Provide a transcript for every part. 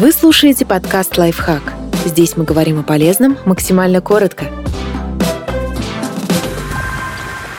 Вы слушаете подкаст «Лайфхак». Здесь мы говорим о полезном максимально коротко.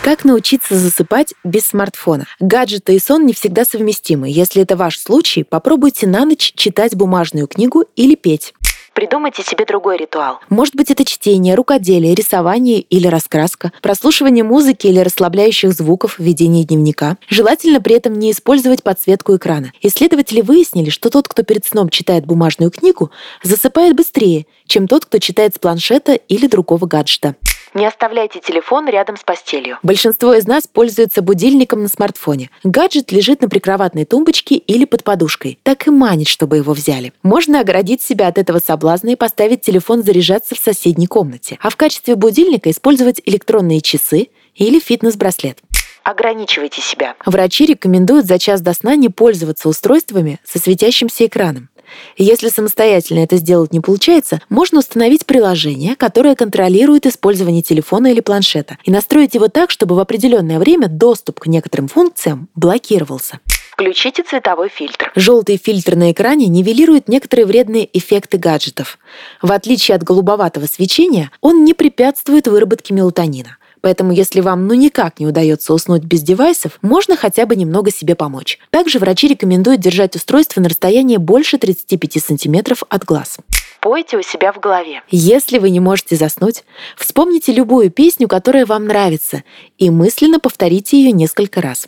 Как научиться засыпать без смартфона? Гаджеты и сон не всегда совместимы. Если это ваш случай, попробуйте на ночь читать бумажную книгу или петь. Придумайте себе другой ритуал. Может быть, это чтение, рукоделие, рисование или раскраска, прослушивание музыки или расслабляющих звуков, ведение дневника. Желательно при этом не использовать подсветку экрана. Исследователи выяснили, что тот, кто перед сном читает бумажную книгу, засыпает быстрее, чем тот, кто читает с планшета или другого гаджета. Не оставляйте телефон рядом с постелью. Большинство из нас пользуются будильником на смартфоне. Гаджет лежит на прикроватной тумбочке или под подушкой. Так и манит, чтобы его взяли. Можно оградить себя от этого соблазна и поставить телефон заряжаться в соседней комнате. А в качестве будильника использовать электронные часы или фитнес-браслет. Ограничивайте себя. Врачи рекомендуют за час до сна не пользоваться устройствами со светящимся экраном. Если самостоятельно это сделать не получается, можно установить приложение, которое контролирует использование телефона или планшета, и настроить его так, чтобы в определенное время доступ к некоторым функциям блокировался. Включите цветовой фильтр. Желтый фильтр на экране нивелирует некоторые вредные эффекты гаджетов. В отличие от голубоватого свечения, он не препятствует выработке мелатонина. Поэтому если вам ну никак не удается уснуть без девайсов, можно хотя бы немного себе помочь. Также врачи рекомендуют держать устройство на расстоянии больше 35 сантиметров от глаз. Пойте у себя в голове. Если вы не можете заснуть, вспомните любую песню, которая вам нравится, и мысленно повторите ее несколько раз.